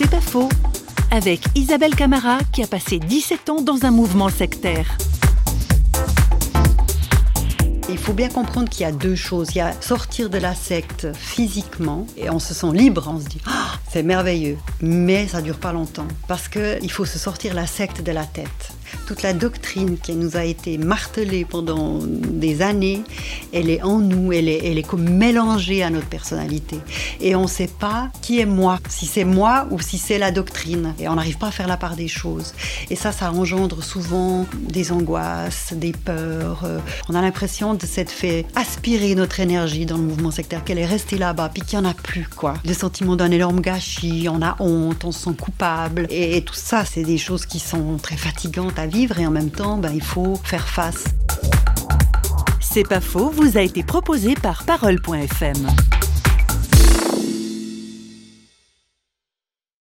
C'est pas faux. Avec Isabelle Camara qui a passé 17 ans dans un mouvement sectaire. Il faut bien comprendre qu'il y a deux choses. Il y a sortir de la secte physiquement et on se sent libre, on se dit Ah, c'est merveilleux, mais ça dure pas longtemps parce que il faut se sortir la secte de la tête toute la doctrine qui nous a été martelée pendant des années, elle est en nous, elle est, elle est comme mélangée à notre personnalité. Et on ne sait pas qui est moi, si c'est moi ou si c'est la doctrine. Et on n'arrive pas à faire la part des choses. Et ça, ça engendre souvent des angoisses, des peurs. On a l'impression de s'être fait aspirer notre énergie dans le mouvement sectaire, qu'elle est restée là-bas, puis qu'il n'y en a plus, quoi. Le sentiment d'un énorme on a honte, on se sent coupable. Et, et tout ça, c'est des choses qui sont très fatigantes à vivre et en même temps, ben, il faut faire face. C'est pas faux, vous a été proposé par Parole.fm.